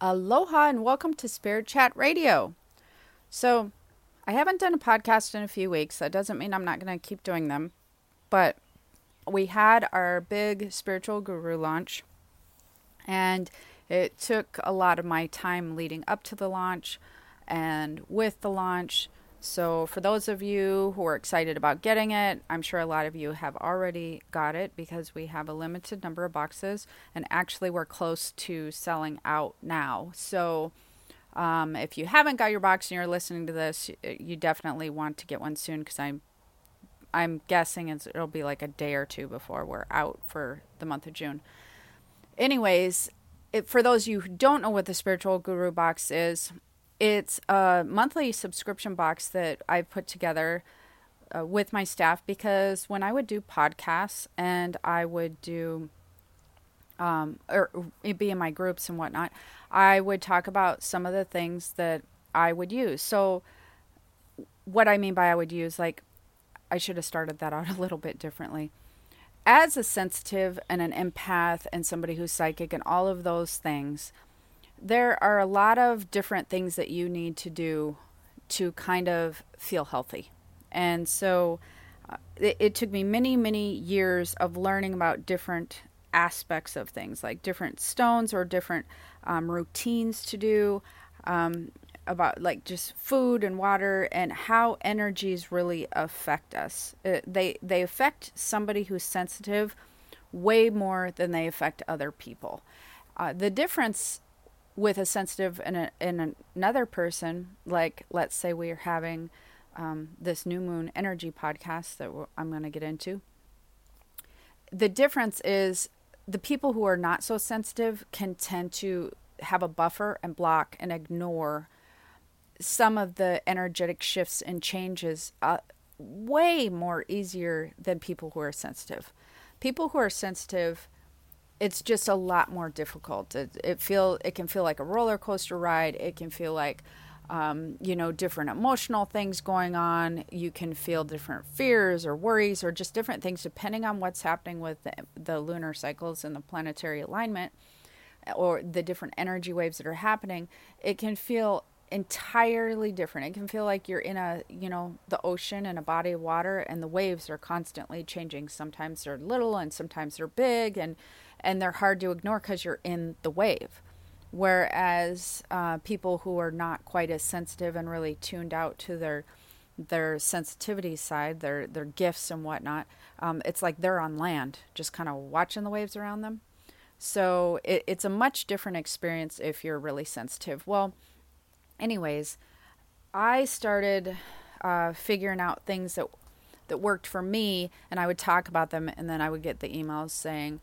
Aloha and welcome to Spirit Chat Radio. So, I haven't done a podcast in a few weeks. That doesn't mean I'm not going to keep doing them. But we had our big spiritual guru launch, and it took a lot of my time leading up to the launch and with the launch. So, for those of you who are excited about getting it, I'm sure a lot of you have already got it because we have a limited number of boxes, and actually, we're close to selling out now. So, um, if you haven't got your box and you're listening to this, you definitely want to get one soon because I'm I'm guessing it'll be like a day or two before we're out for the month of June. Anyways, it, for those of you who don't know what the Spiritual Guru box is, it's a monthly subscription box that I put together uh, with my staff because when I would do podcasts and I would do, um, or be in my groups and whatnot, I would talk about some of the things that I would use. So, what I mean by I would use, like, I should have started that out a little bit differently. As a sensitive and an empath and somebody who's psychic and all of those things, there are a lot of different things that you need to do to kind of feel healthy. And so uh, it, it, took me many, many years of learning about different aspects of things, like different stones or different um, routines to do, um, about like just food and water and how energies really affect us. Uh, they they affect somebody who's sensitive way more than they affect other people. Uh, the difference with a sensitive and, a, another person, like let's say we are having um, this new moon energy podcast that I'm going to get into. The difference is the people who are not so sensitive can tend to have a buffer and block and ignore some of the energetic shifts and changes uh, way more easier than people who are sensitive. People who are sensitive it's just a lot more difficult. It, it feel it can feel like a roller coaster ride. It can feel like um, you know different emotional things going on. You can feel different fears or worries or just different things depending on what's happening with the, the lunar cycles and the planetary alignment or the different energy waves that are happening. It can feel entirely different. It can feel like you're in a, you know, the ocean and a body of water and the waves are constantly changing. Sometimes they're little and sometimes they're big and and they're hard to ignore because you're in the wave. Whereas uh, people who are not quite as sensitive and really tuned out to their their sensitivity side, their their gifts and whatnot, um, it's like they're on land, just kind of watching the waves around them. So it, it's a much different experience if you're really sensitive. Well, anyways, I started uh, figuring out things that that worked for me, and I would talk about them, and then I would get the emails saying,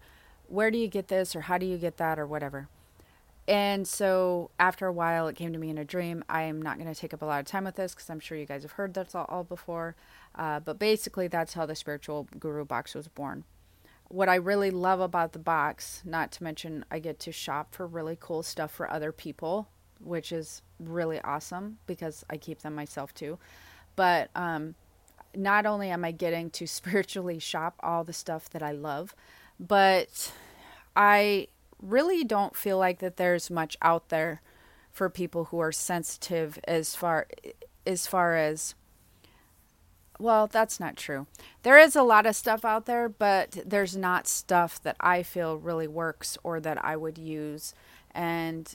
where do you get this or how do you get that or whatever. And so after a while, it came to me in a dream. I am not going to take up a lot of time with this because I'm sure you guys have heard that's all, all before. Uh, but basically, that's how the spiritual guru box was born. What I really love about the box, not to mention I get to shop for really cool stuff for other people, which is really awesome because I keep them myself too. But um, not only am I getting to spiritually shop all the stuff that I love, but I really don't feel like that there's much out there for people who are sensitive as far as far as well, that's not true. There is a lot of stuff out there, but there's not stuff that I feel really works or that I would use. And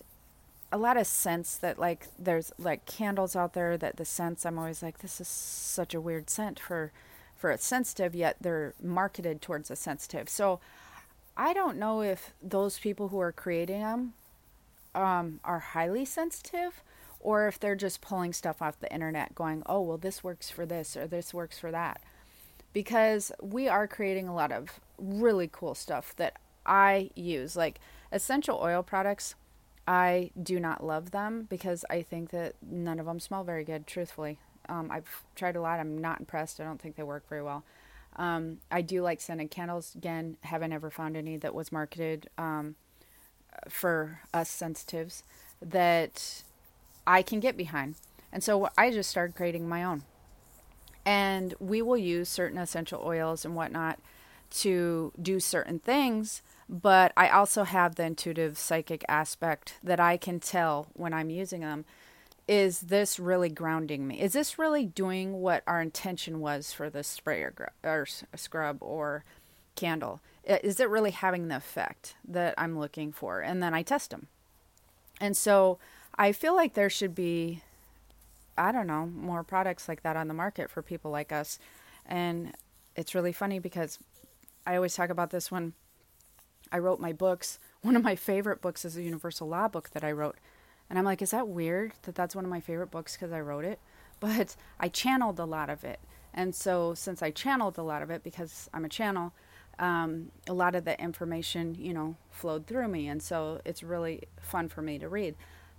a lot of scents that like there's like candles out there that the scents I'm always like this is such a weird scent for for a sensitive, yet they're marketed towards a sensitive. So I don't know if those people who are creating them um, are highly sensitive or if they're just pulling stuff off the internet going, oh, well, this works for this or this works for that. Because we are creating a lot of really cool stuff that I use. Like essential oil products, I do not love them because I think that none of them smell very good, truthfully. Um, I've tried a lot. I'm not impressed. I don't think they work very well. Um, I do like scented candles. Again, haven't ever found any that was marketed um, for us sensitives that I can get behind. And so I just started creating my own. And we will use certain essential oils and whatnot to do certain things, but I also have the intuitive psychic aspect that I can tell when I'm using them. Is this really grounding me? Is this really doing what our intention was for the spray or, or scrub or candle? Is it really having the effect that I'm looking for? And then I test them. And so I feel like there should be, I don't know, more products like that on the market for people like us. And it's really funny because I always talk about this when I wrote my books. One of my favorite books is a Universal Law book that I wrote. And I'm like, is that weird that that's one of my favorite books because I wrote it? But I channeled a lot of it. And so, since I channeled a lot of it because I'm a channel, um, a lot of the information, you know, flowed through me. And so, it's really fun for me to read.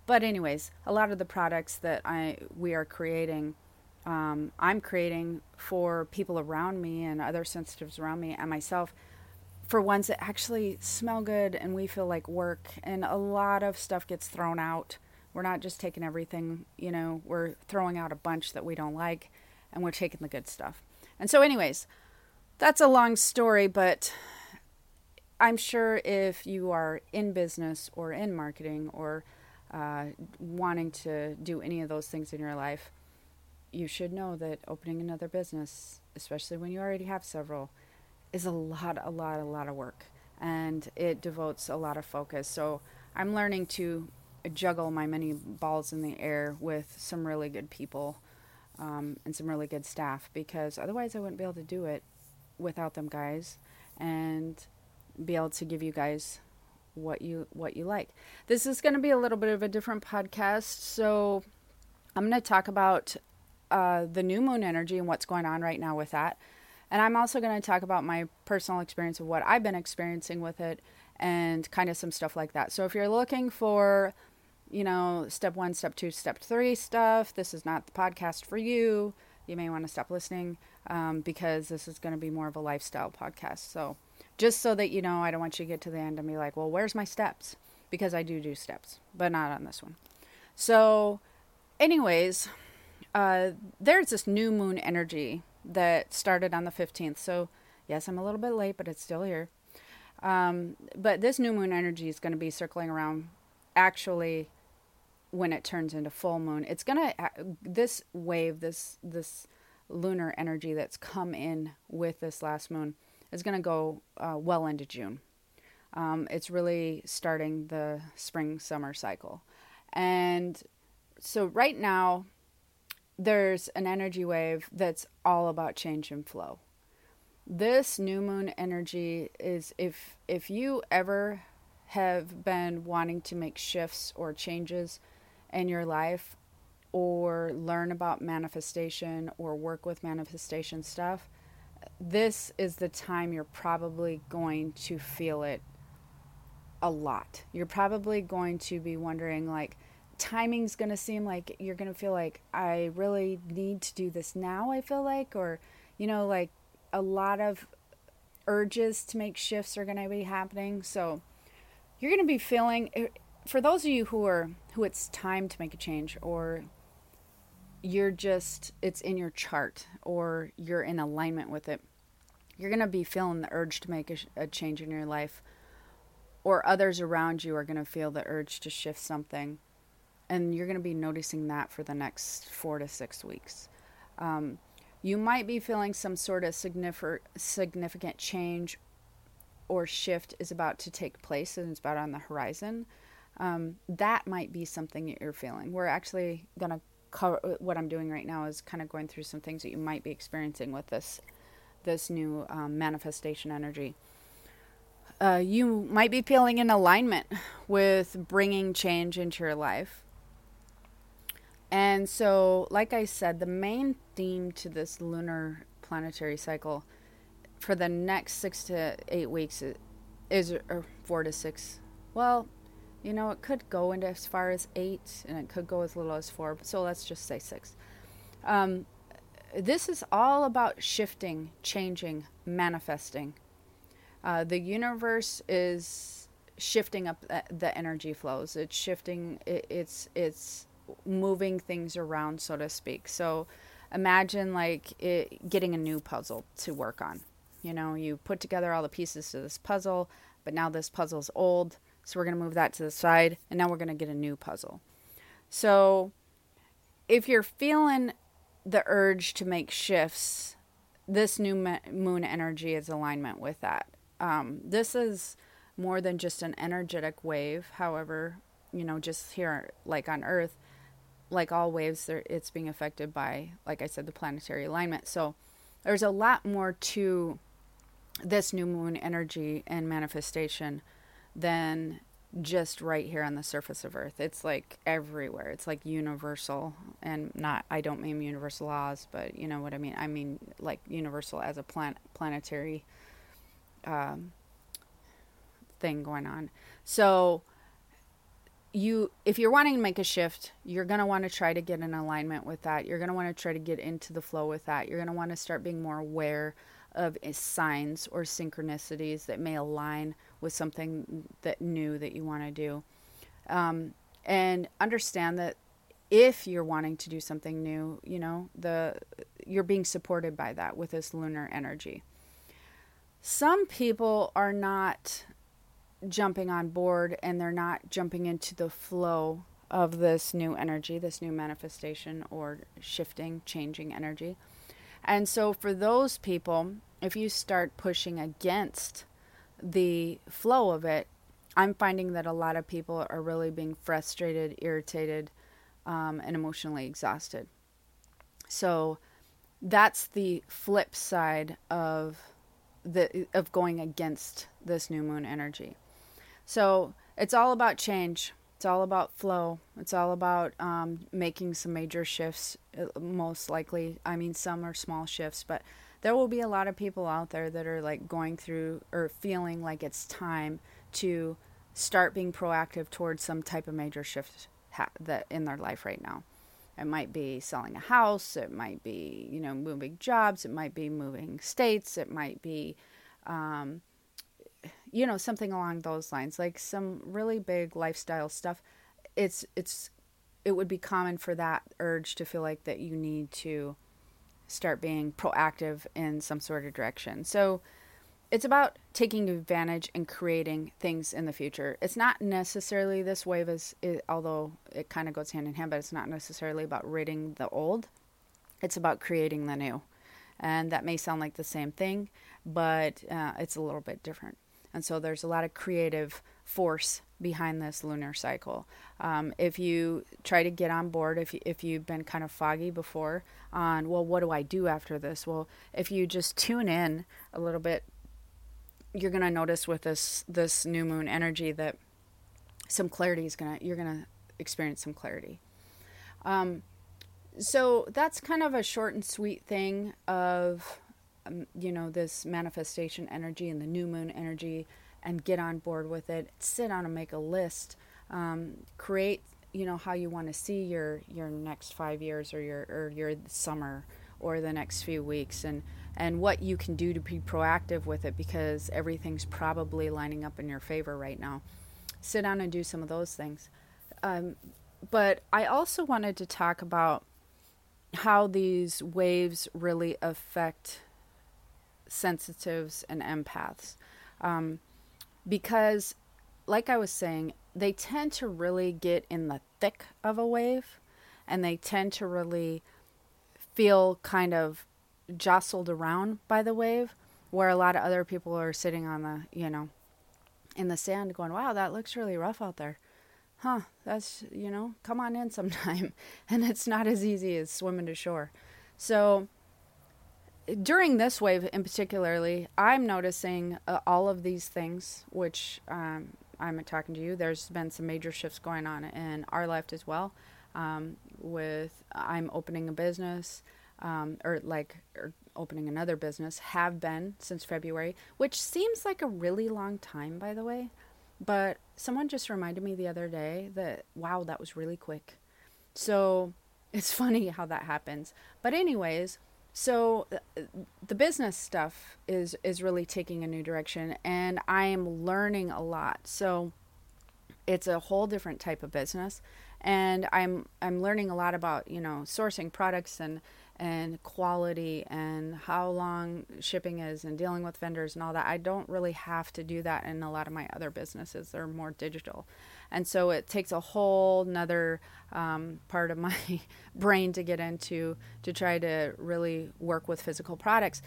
But, anyways, a lot of the products that I we are creating, um, I'm creating for people around me and other sensitives around me and myself for ones that actually smell good and we feel like work. And a lot of stuff gets thrown out. We're not just taking everything, you know, we're throwing out a bunch that we don't like and we're taking the good stuff. And so, anyways, that's a long story, but I'm sure if you are in business or in marketing or uh, wanting to do any of those things in your life, you should know that opening another business, especially when you already have several, is a lot, a lot, a lot of work, and it devotes a lot of focus. So I'm learning to juggle my many balls in the air with some really good people um, and some really good staff because otherwise I wouldn't be able to do it without them guys and be able to give you guys what you what you like. This is going to be a little bit of a different podcast, so I'm going to talk about uh, the new moon energy and what's going on right now with that. And I'm also going to talk about my personal experience of what I've been experiencing with it and kind of some stuff like that. So if you're looking for, you know, step one, step two, step three stuff, this is not the podcast for you. You may want to stop listening um, because this is going to be more of a lifestyle podcast. So just so that you know, I don't want you to get to the end and be like, well, where's my steps? Because I do do steps, but not on this one. So, anyways, uh, there's this new moon energy that started on the 15th. So, yes, I'm a little bit late, but it's still here. Um, but this new moon energy is going to be circling around actually when it turns into full moon. It's going to, this wave, this, this lunar energy that's come in with this last moon is going to go uh, well into June. Um, it's really starting the spring summer cycle. And so, right now, there's an energy wave that's all about change and flow. This new moon energy is if if you ever have been wanting to make shifts or changes in your life or learn about manifestation or work with manifestation stuff, this is the time you're probably going to feel it a lot. You're probably going to be wondering like timing's going to seem like you're going to feel like I really need to do this now, I feel like, or, you know, like a lot of urges to make shifts are going to be happening. So you're going to be feeling, eh, for those of you who are, who it's time to make a change, or you're just, it's in your chart, or you're in alignment with it, you're going to be feeling the urge to make a, a change in your life. Or others around you are going to feel the urge to shift something and you're going to be noticing that for the next four to six weeks. Um, you might be feeling some sort of significant change or shift is about to take place and it's about on the horizon. Um, that might be something that you're feeling. We're actually going to cover what I'm doing right now is kind of going through some things that you might be experiencing with this this new um, manifestation energy. Uh, you might be feeling in alignment with bringing change into your life. And so, like I said, the main theme to this lunar planetary cycle for the next six to eight weeks is, or four to six. Well, you know, it could go into as far as eight and it could go as little as four. So let's just say six. Um, this is all about shifting, changing, manifesting. Uh, the universe is shifting up the energy flows. It's shifting. It, it's it's moving things around, so to speak. So imagine like it, getting a new puzzle to work on. You know, you put together all the pieces to this puzzle, but now this puzzle's old, so we're going to move that to the side, and now we're going to get a new puzzle. So if you're feeling the urge to make shifts, this new moon energy is alignment with that. Um, this is more than just an energetic wave. However, you know, just here, like on Earth, like all waves, it's being affected by, like I said, the planetary alignment. So there's a lot more to this new moon energy and manifestation than just right here on the surface of earth. It's like everywhere. It's like universal and not i don't mean universal laws but you know what i mean? I mean like universal as a plan- planetary um, thing going on. So you if you're wanting to make a shift you're going to want to try to get in alignment with that you're going to want to try to get into the flow with that you're going to want to start being more aware of signs or synchronicities that may align with something that new that you want to do. Um, and understand that if you're wanting to do something new, you know, the you're being supported by that with this lunar energy. Some people are not jumping on board and they're not jumping into the flow of this new energy, this new manifestation or shifting, changing energy. And so, for those people, if you start pushing against the flow of it, I'm finding that a lot of people are really being frustrated, irritated, um, and emotionally exhausted. So, that's the flip side of the of going against this new moon energy. So it's all about change. It's all about flow. It's all about um, making some major shifts, uh, most likely. I mean, some are small shifts, but there will be a lot of people out there that are like going through or feeling like it's time to start being proactive towards some type of major shift ha- that in their life right now. It might be selling a house. It might be, you know, moving jobs. It might be moving states. It might be, um, you know something along those lines like some really big lifestyle stuff it's it's it would be common for that urge to feel like that you need to start being proactive in some sort of direction. So it's about taking advantage and creating things in the future. It's not necessarily this wave is it, although it kind of goes hand in hand but it's not necessarily about ridding the old. It's about creating the new. And that may sound like the same thing but uh, it's a little bit different and so there's a lot of creative force behind this lunar cycle. Um, if you try to get on board, if, you, if you've been kind of foggy before on, well, what do I do after this? Well, if you just tune in a little bit, you're going to notice with this, this new moon energy that some clarity is going to, you're going to experience some clarity. Um, so that's kind of a short and sweet thing of um, you know, this manifestation energy and the new moon energy and get on board with it. Sit down and make a list. Um, create, you know, how you want to see your your next five years or your or your summer or the next few weeks and and what you can do to be proactive with it because everything's probably lining up in your favor right now. Sit down and do some of those things. Um, but I also wanted to talk about how these waves really affect sensitives and empaths. Um, because, like I was saying, they tend to really get in the thick of a wave and they tend to really feel kind of jostled around by the wave, where a lot of other people are sitting on the, you know, in the sand going, wow, that looks really rough out there. Huh, that's, you know, come on in sometime. and it's not as easy as swimming to shore. So, during this wave in particularly, I'm noticing uh, all of these things, which um, I'm talking to you. There's been some major shifts going on in our life as well. Um, with I'm opening a business, um, or like or opening another business, have been since February, which seems like a really long time, by the way. But someone just reminded me the other day that wow, that was really quick. So it's funny how that happens. But anyways so uh, the business stuff is is really taking a new direction and i am learning a lot. So it's a whole different type of business and i'm i'm learning a lot about you know sourcing products and and quality and how long shipping is and dealing with vendors and all that. I don't really have to do that in a lot of my other businesses. They're more digital. And so it takes a whole nother um, part of my brain to get into to try to really work with physical products.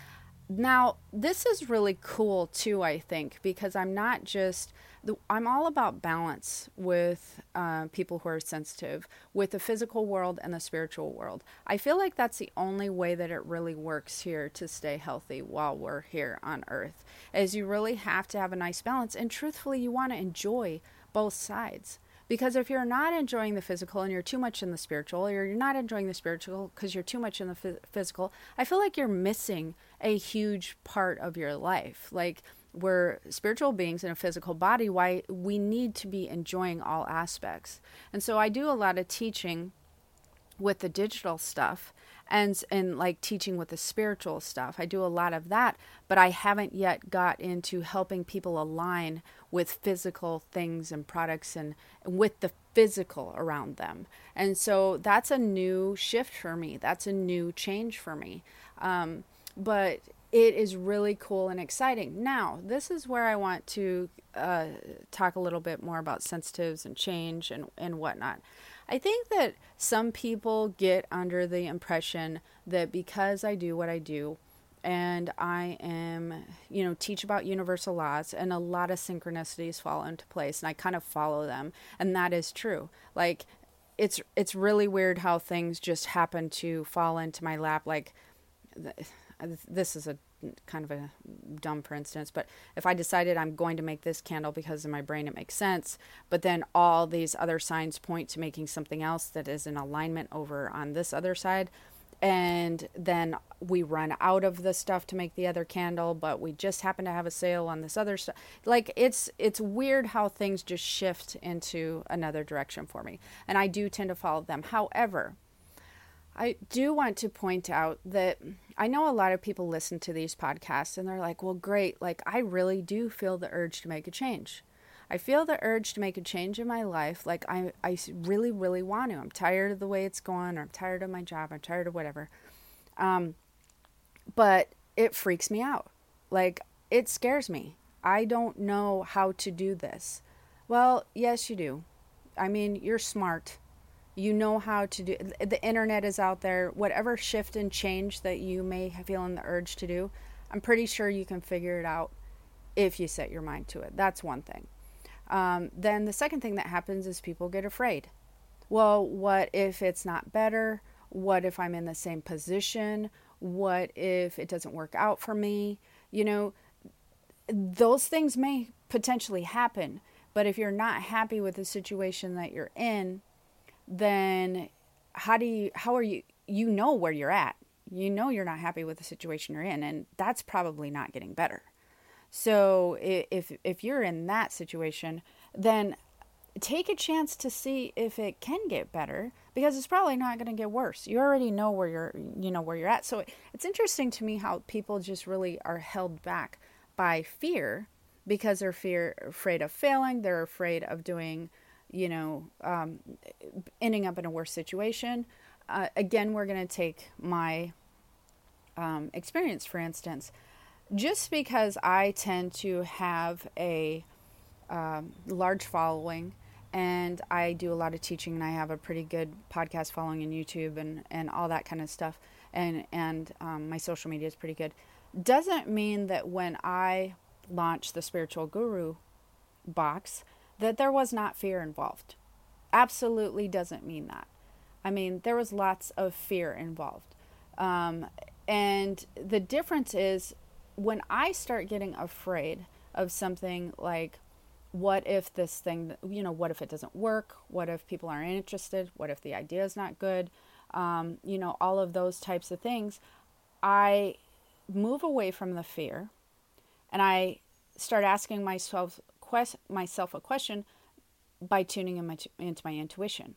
Now, this is really cool too, I think, because I'm not just the, I'm all about balance with uh, people who are sensitive, with the physical world and the spiritual world. I feel like that's the only way that it really works here to stay healthy while we're here on Earth. Is you really have to have a nice balance, and truthfully, you want to enjoy both sides. Because if you're not enjoying the physical and you're too much in the spiritual, or you're not enjoying the spiritual because you're too much in the physical, I feel like you're missing a huge part of your life. Like we're spiritual beings in a physical body, why we need to be enjoying all aspects. And so I do a lot of teaching with the digital stuff and and like teaching with the spiritual stuff. I do a lot of that, but I haven't yet got into helping people align with physical things and products and, with the physical around them. And so that's a new shift for me. That's a new change for me. Um, but it is really cool and exciting. Now, this is where I want to uh, talk a little bit more about sensitives and change and, and whatnot. I think that some people get under the impression that because I do what I do, and I am, you know, teach about universal laws and a lot of synchronicities fall into place and I kind of follow them and that is true. Like it's it's really weird how things just happen to fall into my lap like this is a kind of a dumb for instance but if i decided i'm going to make this candle because in my brain it makes sense but then all these other signs point to making something else that is in alignment over on this other side and then we run out of the stuff to make the other candle but we just happen to have a sale on this other stuff like it's it's weird how things just shift into another direction for me and i do tend to follow them however I do want to point out that I know a lot of people listen to these podcasts and they're like, well, great. Like, I really do feel the urge to make a change. I feel the urge to make a change in my life. Like, I, I really, really want to. I'm tired of the way it's going, or I'm tired of my job, I'm tired of whatever. Um, but it freaks me out. Like, it scares me. I don't know how to do this. Well, yes, you do. I mean, you're smart you know how to do the internet is out there whatever shift and change that you may feel in the urge to do i'm pretty sure you can figure it out if you set your mind to it that's one thing um, then the second thing that happens is people get afraid. Well what if it's not better? What if i'm in the same position? What if it doesn't work out for me? You know those things may potentially happen but if you're not happy with the situation that you're in then how do you how are you you know where you're at. You know you're not happy with the situation you're in and that's probably not getting better so if if you're in that situation then take a chance to see if it can get better because it's probably not going to get worse you already know where you're you know where you're at so it's interesting to me how people just really are held back by fear because they're fear afraid of failing they're afraid of doing you know, um, ending up in a worse situation. Uh, again, we're going to take my um, experience, for instance. Just because I tend to have a um, large following and I do a lot of teaching and I have a pretty good podcast following in YouTube and, and all that kind of stuff, and, and um, my social media is pretty good, doesn't mean that when I launched the Spiritual Guru box, that there was not fear involved. Absolutely doesn't mean that. I mean, there was lots of fear involved. Um, and the difference is when I start getting afraid of something like, what if this thing, you know, what if it doesn't work? What if people aren't interested? What if the idea is not good? Um, you know, all of those types of things. I move away from the fear and I start asking myself quest- myself a question by tuning in my into my intuition.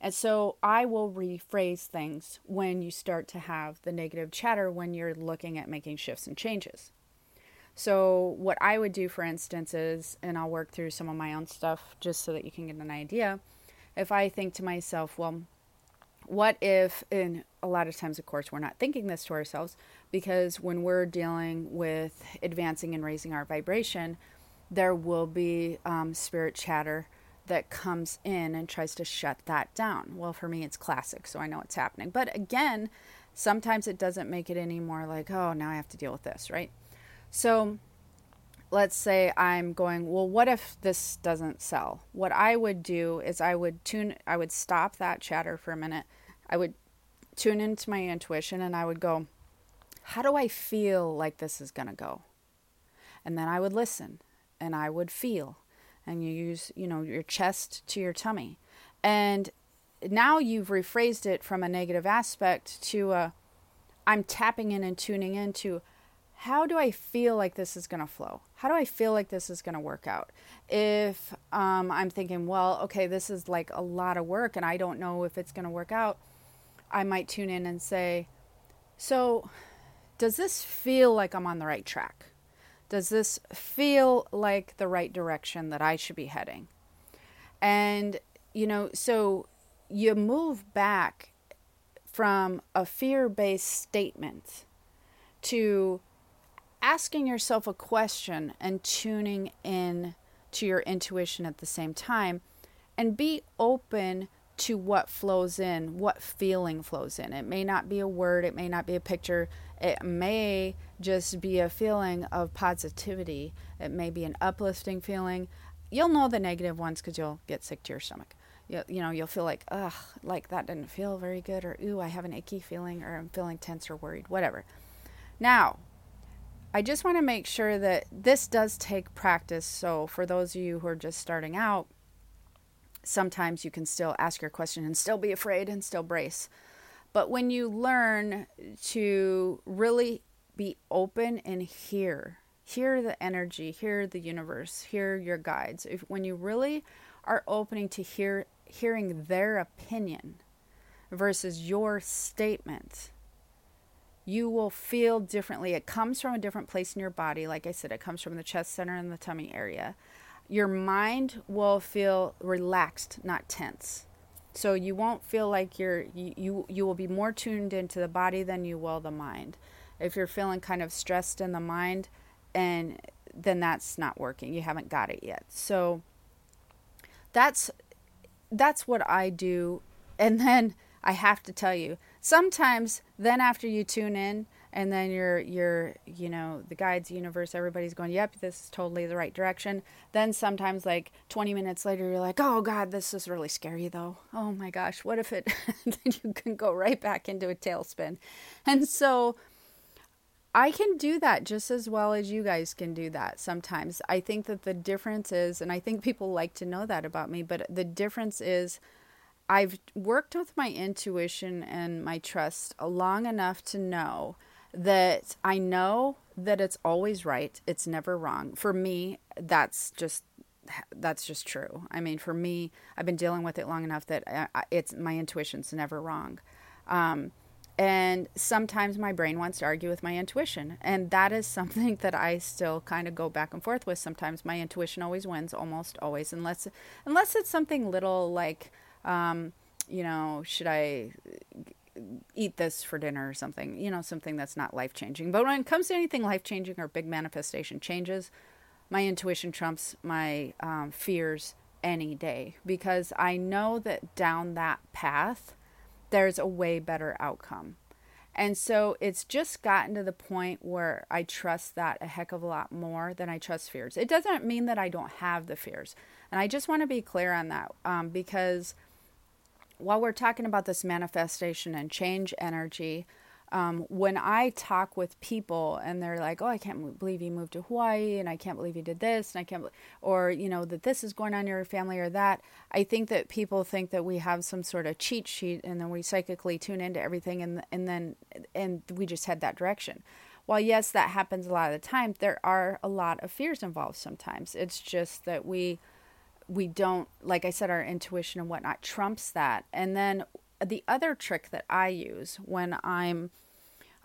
And so I will rephrase things when you start to have the negative chatter when you're looking at making shifts and changes. So, what I would do, for instance, is, and I'll work through some of my own stuff just so that you can get an idea. If I think to myself, well, what if, and a lot of times, of course, we're not thinking this to ourselves because when we're dealing with advancing and raising our vibration, there will be um, spirit chatter that comes in and tries to shut that down. Well, for me, it's classic, so I know it's happening. But again, sometimes it doesn't make it any more like, oh, now I have to deal with this, right? So let's say I'm going, well, what if this doesn't sell? What I would do is I would tune, I would stop that chatter for a minute. I would tune into my intuition and I would go, how do I feel like this is going to go? And then I would listen and I would feel and you use, you know, your chest to your tummy. And now you've rephrased it from a negative aspect to a I'm tapping in and tuning into how do I feel like this is going to flow? How do I feel like this is going to work out? If um, I'm thinking, well, okay, this is like a lot of work and I don't know if it's going to work out, I might tune in and say, so does this feel like I'm on the right track? Does this feel like the right direction that I should be heading? And, you know, so you move back from a fear based statement to asking yourself a question and tuning in to your intuition at the same time and be open to what flows in, what feeling flows in. It may not be a word, it may not be a picture, it may just be a feeling of positivity, it may be an uplifting feeling. You'll know the negative ones because you'll get sick to your stomach. You, you know, you'll feel like, ugh, like that didn't feel very good, or ooh, I have an icky feeling, or I'm feeling tense or worried, whatever. Now, I just want to make sure that this does take practice. So, for those of you who are just starting out, sometimes you can still ask your question and still be afraid and still brace. But when you learn to really be open and hear, hear the energy, hear the universe, hear your guides, if, when you really are opening to hear hearing their opinion versus your statement, you will feel differently. It comes from a different place in your body. Like I said, it comes from the chest center and the tummy area your mind will feel relaxed, not tense. So you won't feel like you're you, you will be more tuned into the body than you will the mind. If you're feeling kind of stressed in the mind and then that's not working. You haven't got it yet. So that's that's what I do. And then I have to tell you, sometimes then after you tune in, and then you're you're you know the guides universe everybody's going yep this is totally the right direction. Then sometimes like 20 minutes later you're like oh god this is really scary though. Oh my gosh what if it then you can go right back into a tailspin. And so I can do that just as well as you guys can do that sometimes. I think that the difference is, and I think people like to know that about me, but the difference is I've worked with my intuition and my trust long enough to know that I know that it's always right. It's never wrong. For me, that's just that's just true. I mean, for me, I've been dealing with it long enough that it's my intuition's never wrong. Um, and sometimes my brain wants to argue with my intuition, and that is something that I still kind of go back and forth with. Sometimes my intuition always wins, almost always, unless unless it's something little like, um, you know, should I eat this for dinner or something, you know, something that's not life changing. But when it comes to anything life changing or big manifestation changes, my intuition trumps my um, fears any day because I know that down that path, there's a way better outcome. And so it's just gotten to the point where I trust that a heck of a lot more than I trust fears. It doesn't mean that I don't have the fears. And I just want to be clear on that um, because while we're talking about this manifestation and change energy, um, when I talk with people and they're like, "Oh, I can't believe you moved to Hawaii, and I can't believe you did this, and I can't," or you know that this is going on in your family or that, I think that people think that we have some sort of cheat sheet, and then we psychically tune into everything, and and then and we just head that direction. While yes, that happens a lot of the time, there are a lot of fears involved. Sometimes it's just that we we don't, like I said, our intuition and whatnot trumps that. And then the other trick that I use when I'm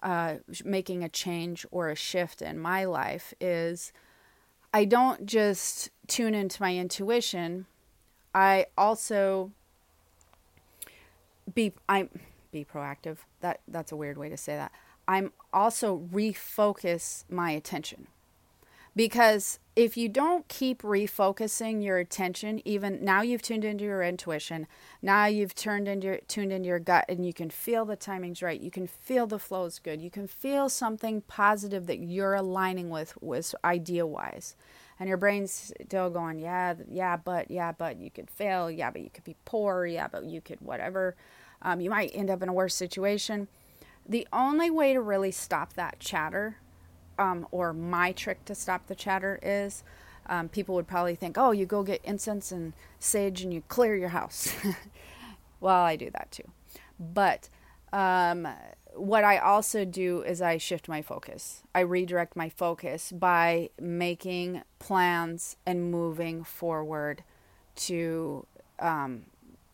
uh, making a change or a shift in my life is I don't just tune into my intuition. I also be I'm be proactive. That that's a weird way to say that. I'm also refocus my attention. Because if you don't keep refocusing your attention, even now you've tuned into your intuition, now you've turned into your, tuned into your gut, and you can feel the timing's right. You can feel the flow's good. You can feel something positive that you're aligning with, with idea wise, and your brain's still going, yeah, yeah, but yeah, but you could fail, yeah, but you could be poor, yeah, but you could whatever. Um, you might end up in a worse situation. The only way to really stop that chatter um, or my trick to stop the chatter is um, people would probably think, oh, you go get incense and sage and you clear your house. well, I do that too. But um, what I also do is I shift my focus. I redirect my focus by making plans and moving forward to um,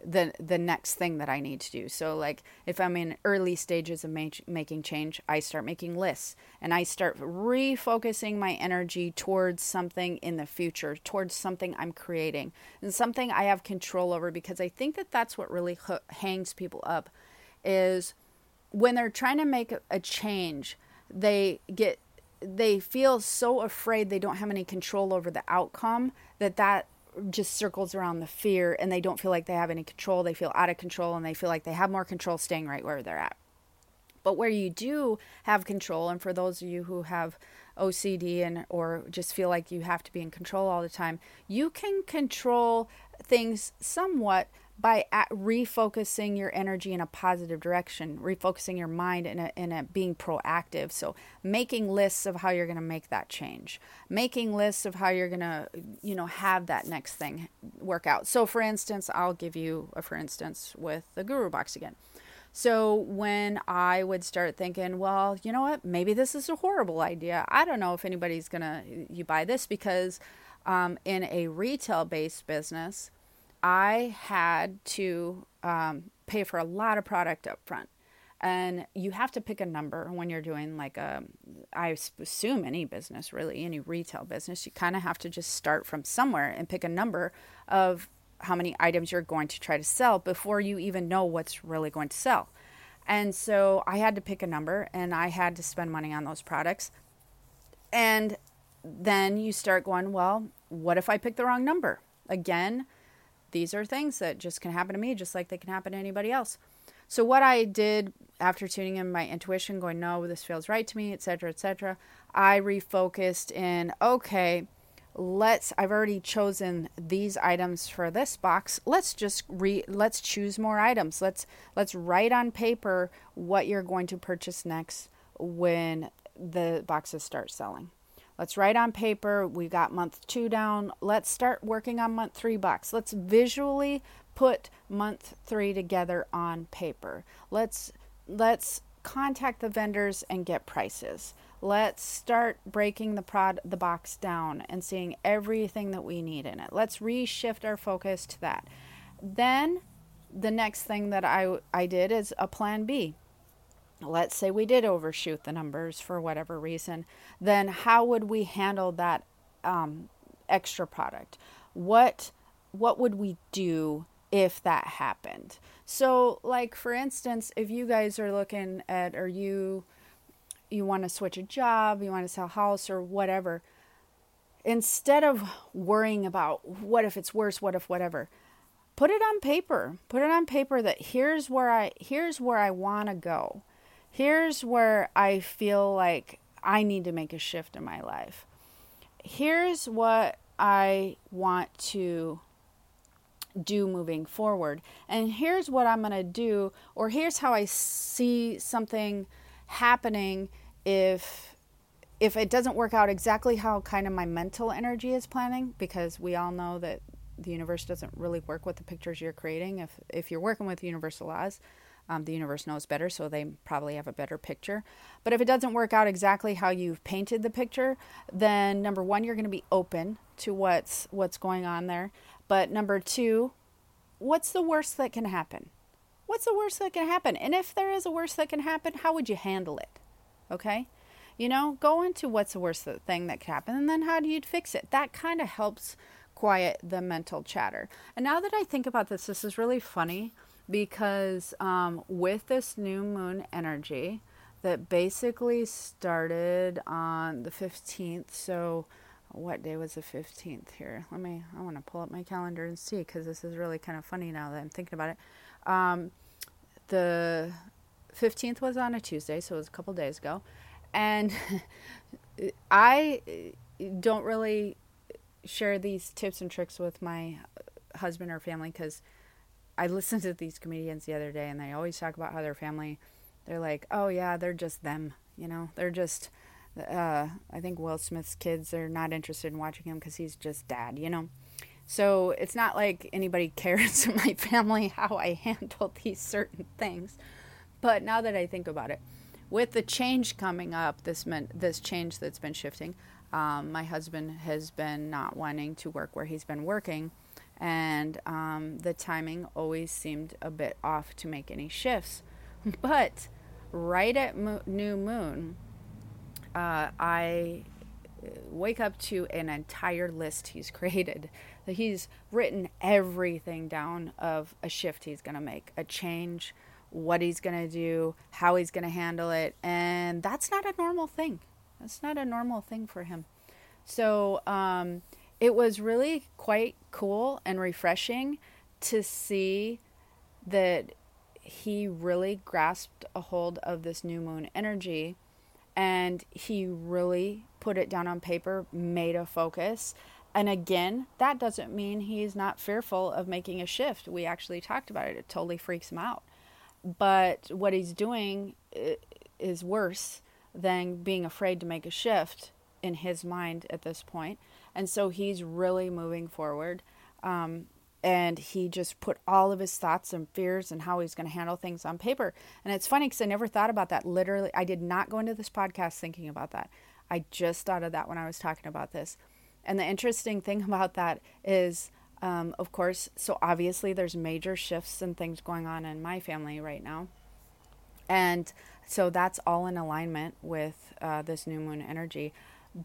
the the next thing that I need to do. So like if I'm in early stages of ma- making change, I start making lists and I start refocusing my energy towards something in the future, towards something I'm creating and something I have control over because I think that that's what really hangs people up is when they're trying to make a change, they get they feel so afraid they don't have any control over the outcome that that just circles around the fear and they don't feel like they have any control. They feel out of control and they feel like they have more control staying right where they're at. But where you do have control, and for those of you who have OCD and or just feel like you have to be in control all the time, you can control things somewhat by refocusing your energy in a positive direction, refocusing your mind in a, in a being proactive. So making lists of how you're going to make that change, making lists of how you're going to, you know, have that next thing work out. So for instance, I'll give you a for instance with the Guru Box again. So when I would start thinking, well, you know what, maybe this is a horrible idea. I don't know if anybody's going to you buy this because um, in a retail based business, I had to um, pay for a lot of product up front. And you have to pick a number when you're doing like a, I assume any business, really, any retail business, you kind of have to just start from somewhere and pick a number of how many items you're going to try to sell before you even know what's really going to sell. And so I had to pick a number and I had to spend money on those products. And then you start going, well, what if I pick the wrong number? Again, these are things that just can happen to me just like they can happen to anybody else. So what I did after tuning in my intuition, going, no, this feels right to me, etc., etc., I refocused in, okay, let's I've already chosen these items for this box. Let's just re let's choose more items. Let's let's write on paper what you're going to purchase next when the boxes start selling. Let's write on paper. We got month two down. Let's start working on month three box. Let's visually put month three together on paper. Let's let's contact the vendors and get prices. Let's start breaking the prod the box down and seeing everything that we need in it. Let's reshift our focus to that. Then the next thing that I I did is a plan B let's say we did overshoot the numbers for whatever reason, then how would we handle that um, extra product? What what would we do if that happened? So, like for instance, if you guys are looking at or you you want to switch a job, you want to sell a house or whatever, instead of worrying about what if it's worse, what if whatever, put it on paper. Put it on paper that here's where I here's where I want to go here's where I feel like I need to make a shift in my life. Here's what I want to do moving forward. And here's what I'm going to do, or here's how I see something happening if if it doesn't work out exactly how kind of my mental energy is planning because we all know that the universe doesn't really work with the pictures you're creating if if you're working with universal laws um, the universe knows better, so they probably have a better picture. But if it doesn't work out exactly how you've painted the picture, then number one, you're going to be open to what's what's going on there. But number two, what's the worst that can happen? What's the worst that can happen? And if there is a worst that can happen, how would you handle it? Okay? You know, go into what's the worst thing that can happen and then how do you fix it? That kind of helps quiet the mental chatter. And now that I think about this, this is really funny because um, with this new moon energy that basically started on the 15th, so what day was the 15th here? Let me, I want to pull up my calendar and see because this is really kind of funny now that I'm thinking about it. Um, the 15th was on a Tuesday, so it was a couple days ago. And I don't really share these tips and tricks with my husband or family because I listened to these comedians the other day and they always talk about how their family, they're like, oh yeah, they're just them, you know, they're just, uh, I think Will Smith's kids are not interested in watching him because he's just dad, you know. So it's not like anybody cares in my family how I handle these certain things. But now that I think about it, with the change coming up, this meant this change that's been shifting. Um, my husband has been not wanting to work where he's been working, and um, the timing always seemed a bit off to make any shifts. But right at mo- new moon, uh, I wake up to an entire list he's created. He's written everything down of a shift he's going to make, a change, what he's going to do, how he's going to handle it. And that's not a normal thing. That's not a normal thing for him. So um, it was really quite cool and refreshing to see that he really grasped a hold of this new moon energy and he really put it down on paper, made a focus. And again, that doesn't mean he's not fearful of making a shift. We actually talked about it. It totally freaks him out. But what he's doing uh, is worse than being afraid to make a shift in his mind at this point. And so he's really moving forward. Um, and he just put all of his thoughts and fears and how he's going to handle things on paper. And it's funny because I never thought about that. Literally, I did not go into this podcast thinking about that. I just thought of that when I was talking about this. And the interesting thing about that is um, of course, so obviously there's major shifts and things going on in my family right now. And so that's all in alignment with uh, this new moon energy.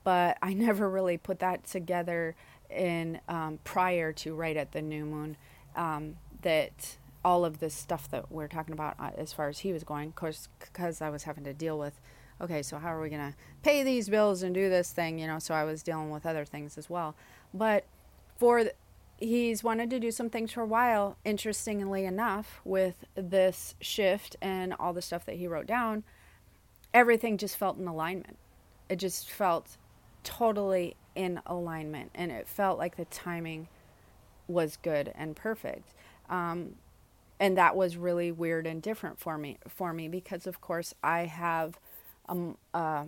But I never really put that together in um, prior to right at the new moon um, that all of this stuff that we're talking about uh, as far as he was going, course, because I was having to deal with, okay, so how are we going to pay these bills and do this thing, you know? So I was dealing with other things as well. But for he's wanted to do some things for a while. Interestingly enough, with this shift and all the stuff that he wrote down, everything just felt in alignment. It just felt totally in alignment, and it felt like the timing was good and perfect. Um, and that was really weird and different for me for me because of course I have um, a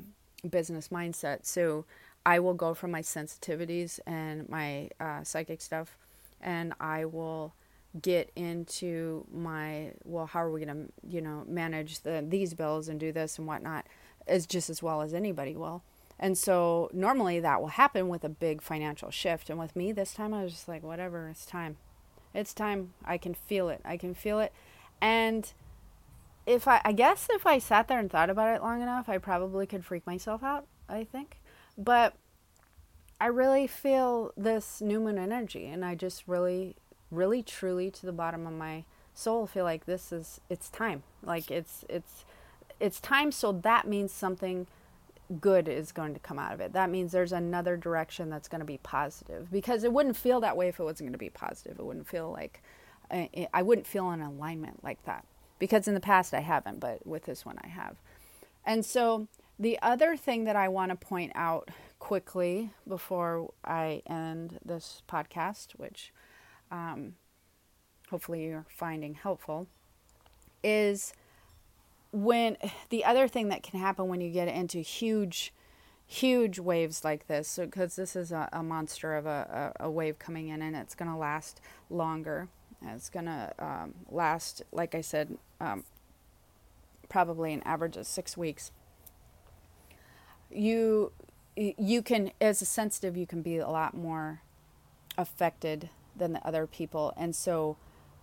business mindset. So I will go from my sensitivities and my uh, psychic stuff, and I will get into my well, how are we going to you know manage the these bills and do this and whatnot as just as well as anybody will. And so normally that will happen with a big financial shift. And with me this time, I was just like, whatever, it's time. It's time. I can feel it. I can feel it. And if I, I guess if I sat there and thought about it long enough, I probably could freak myself out, I think. But I really feel this new moon energy, and I just really, really, truly, to the bottom of my soul, feel like this is it's time. Like it's it's it's time. So that means something good is going to come out of it. That means there's another direction that's going to be positive because it wouldn't feel that way if it wasn't going to be positive. It wouldn't feel like I wouldn't feel an alignment like that because in the past I haven't, but with this one I have. And so the other thing that I want to point out quickly before I end this podcast, which um, hopefully you're finding helpful, is when the other thing that can happen when you get into huge huge waves like this because so, this is a, a, monster of a, a, a, wave coming in and it's going to last longer. It's going to um, last like i said um, probably an average of six weeks. You you can as a sensitive you can be a lot more affected than the other people. And so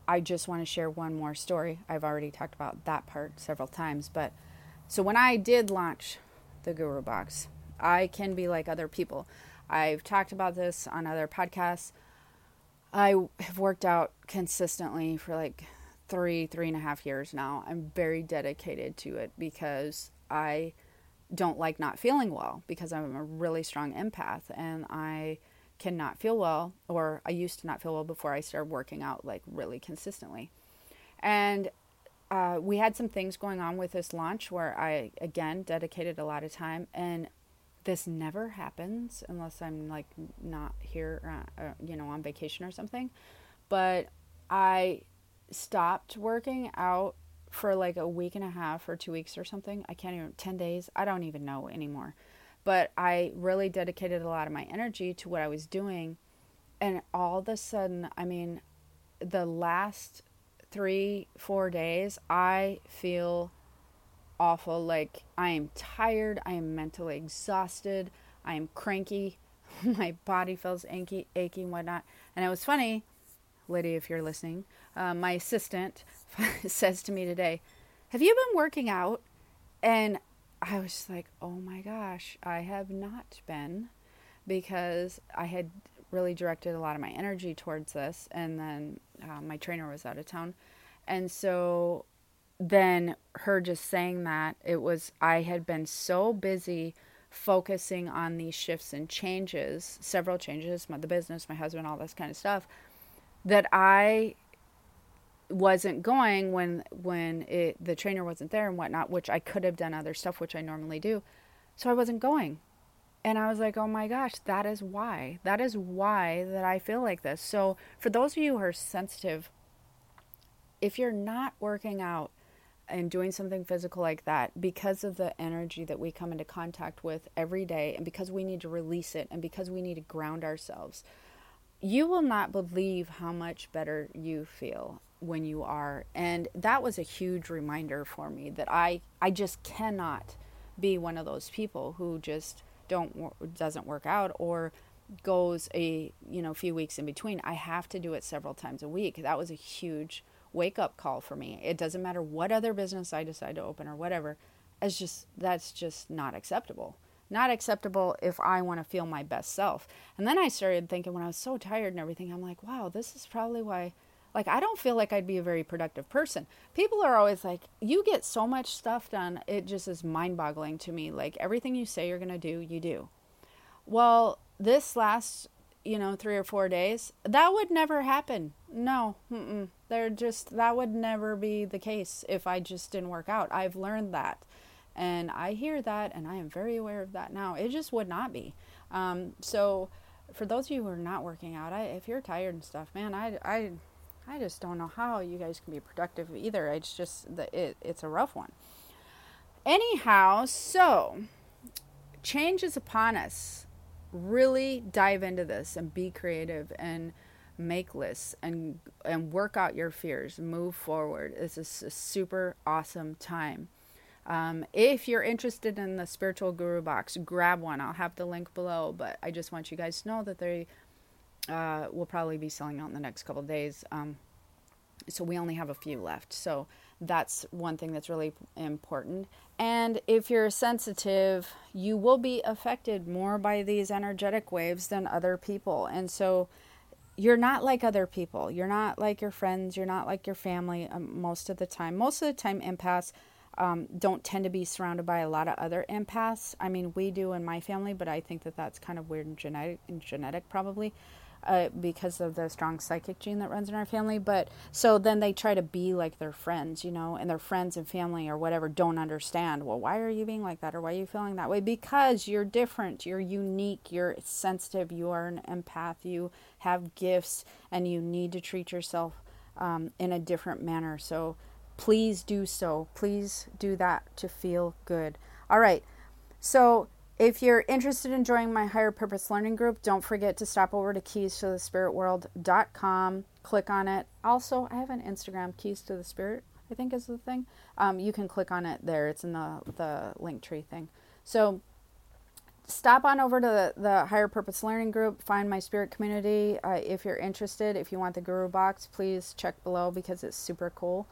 i just want to share one more story. I've already talked about that part several times but so when i did launch the guru box i can be like other people. I've talked about this on other podcasts. I have worked out consistently for like three, three and a half years now. I'm very dedicated to it because I don't like not feeling well because I'm a really strong empath and I cannot feel well, or I used to not feel well before I started working out like really consistently. And uh, we had some things going on with this launch where I, again, dedicated a lot of time. And this never happens unless I'm like not here, uh, uh, you know, on vacation or something. But I stopped working out for like a week and a half or two weeks or something. I can't even, 10 days. I don't even know anymore. But I really dedicated a lot of my energy to what I was doing. And all of a sudden, I mean, the last three, four days, I feel awful. Like I am tired. I am mentally exhausted. I am cranky. my body feels achy, achy and whatnot. And it was funny, Lydia, if you're listening. Uh, my assistant says to me today, "Have you been working out?" And I was just like, oh my gosh, I have not been because I had really directed a lot of my energy towards this. And then uh, my trainer was out of town. And so then her just saying that, it was, I had been so busy focusing on these shifts and changes, several changes, my, the business, my husband, all this kind of stuff, that I wasn't going when when it the trainer wasn't there and whatnot, which I could have done other stuff which I normally do. So I wasn't going. And I was like, oh my gosh, that is why. That is why that I feel like this. So for those of you who are sensitive, if you're not working out and doing something physical like that because of the energy that we come into contact with every day and because we need to release it and because we need to ground ourselves, you will not believe how much better you feel when you are. And that was a huge reminder for me that i i just cannot be one of those people who just don't doesn't work out or goes a you know few weeks in between. I have to do it several times a week. That was a huge wake up call for me. It doesn't matter what other business i decide to open or whatever it's just that's just not acceptable. Not acceptable if i want to feel my best self. And then i started thinking when i was so tired and everything i'm like wow this is probably why like, I don't feel like I'd be a very productive person. People are always like, you get so much stuff done. It just is mind boggling to me. Like, everything you say you're going to do, you do. Well, this last, you know, three or four days, that would never happen. No, mm-mm. they're just, that would never be the case if I just didn't work out. I've learned that. And I hear that and I am very aware of that now. It just would not be. Um, so, for those of you who are not working out, I, if you're tired and stuff, man, I, I, I just don't know how you guys can be productive either. It's just that it, it's a rough one. Anyhow, so change is upon us. Really dive into this and be creative and make lists and and work out your fears. Move forward. This is a super awesome time. Um, if you're interested in the spiritual guru box, grab one. I'll have the link below. But I just want you guys to know that they uh, will probably be selling out in the next couple days. Um, so we only have a few left. So that's one thing that's really important. And if you're sensitive, you will be affected more by these energetic waves than other people. And so you're not like other people. You're not like your friends. You're not like your family um, most of the time. Most of the time, empaths um, don't tend to be surrounded by a lot of other empaths. I mean, we do in my family, but I think that that's kind of weird and genetic, and genetic probably uh, because of the strong psychic gene that runs in our family. But so then they try to be like their friends, you know, and their friends and family or whatever don't understand. Well, why are you being like that or why are you feeling that way? Because you're different, you're unique, you're sensitive, you are an empath, you have gifts, and you need to treat yourself um, in a different manner. So please do so. Please do that to feel good. All right. So if you're interested in joining my higher purpose learning group, don't forget to stop over to keys to the spirit world.com. Click on it. Also, I have an Instagram, keys to the spirit, I think is the thing. Um, you can click on it there. It's in the, the link tree thing. So stop on over to the, the higher purpose learning group, find my spirit community. Uh, if you're interested, if you want the guru box, please check below because it's super cool.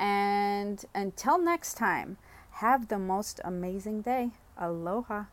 And until next time, have the most amazing day. Aloha.